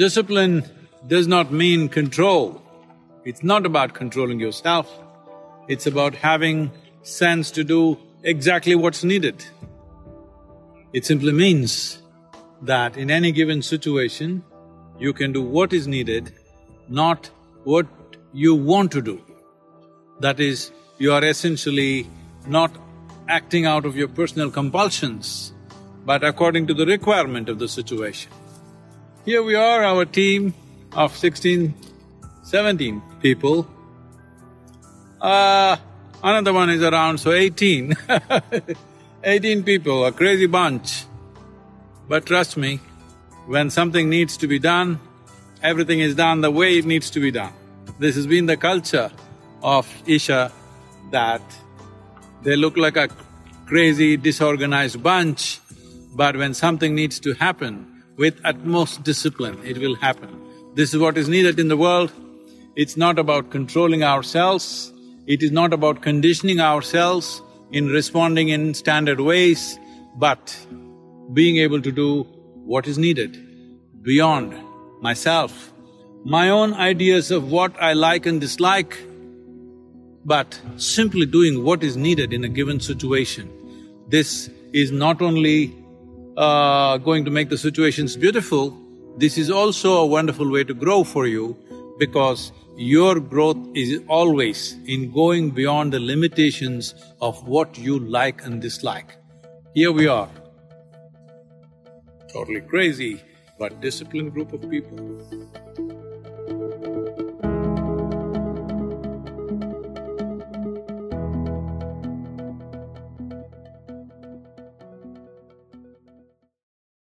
Discipline does not mean control. It's not about controlling yourself. It's about having sense to do exactly what's needed. It simply means that in any given situation, you can do what is needed, not what you want to do. That is, you are essentially not acting out of your personal compulsions, but according to the requirement of the situation. Here we are, our team of 16, 17 people. Uh, another one is around, so 18. 18 people, a crazy bunch. But trust me, when something needs to be done, everything is done the way it needs to be done. This has been the culture of Isha that they look like a crazy, disorganized bunch, but when something needs to happen, with utmost discipline, it will happen. This is what is needed in the world. It's not about controlling ourselves, it is not about conditioning ourselves in responding in standard ways, but being able to do what is needed beyond myself, my own ideas of what I like and dislike, but simply doing what is needed in a given situation. This is not only uh, going to make the situations beautiful, this is also a wonderful way to grow for you because your growth is always in going beyond the limitations of what you like and dislike. Here we are, totally crazy, but disciplined group of people.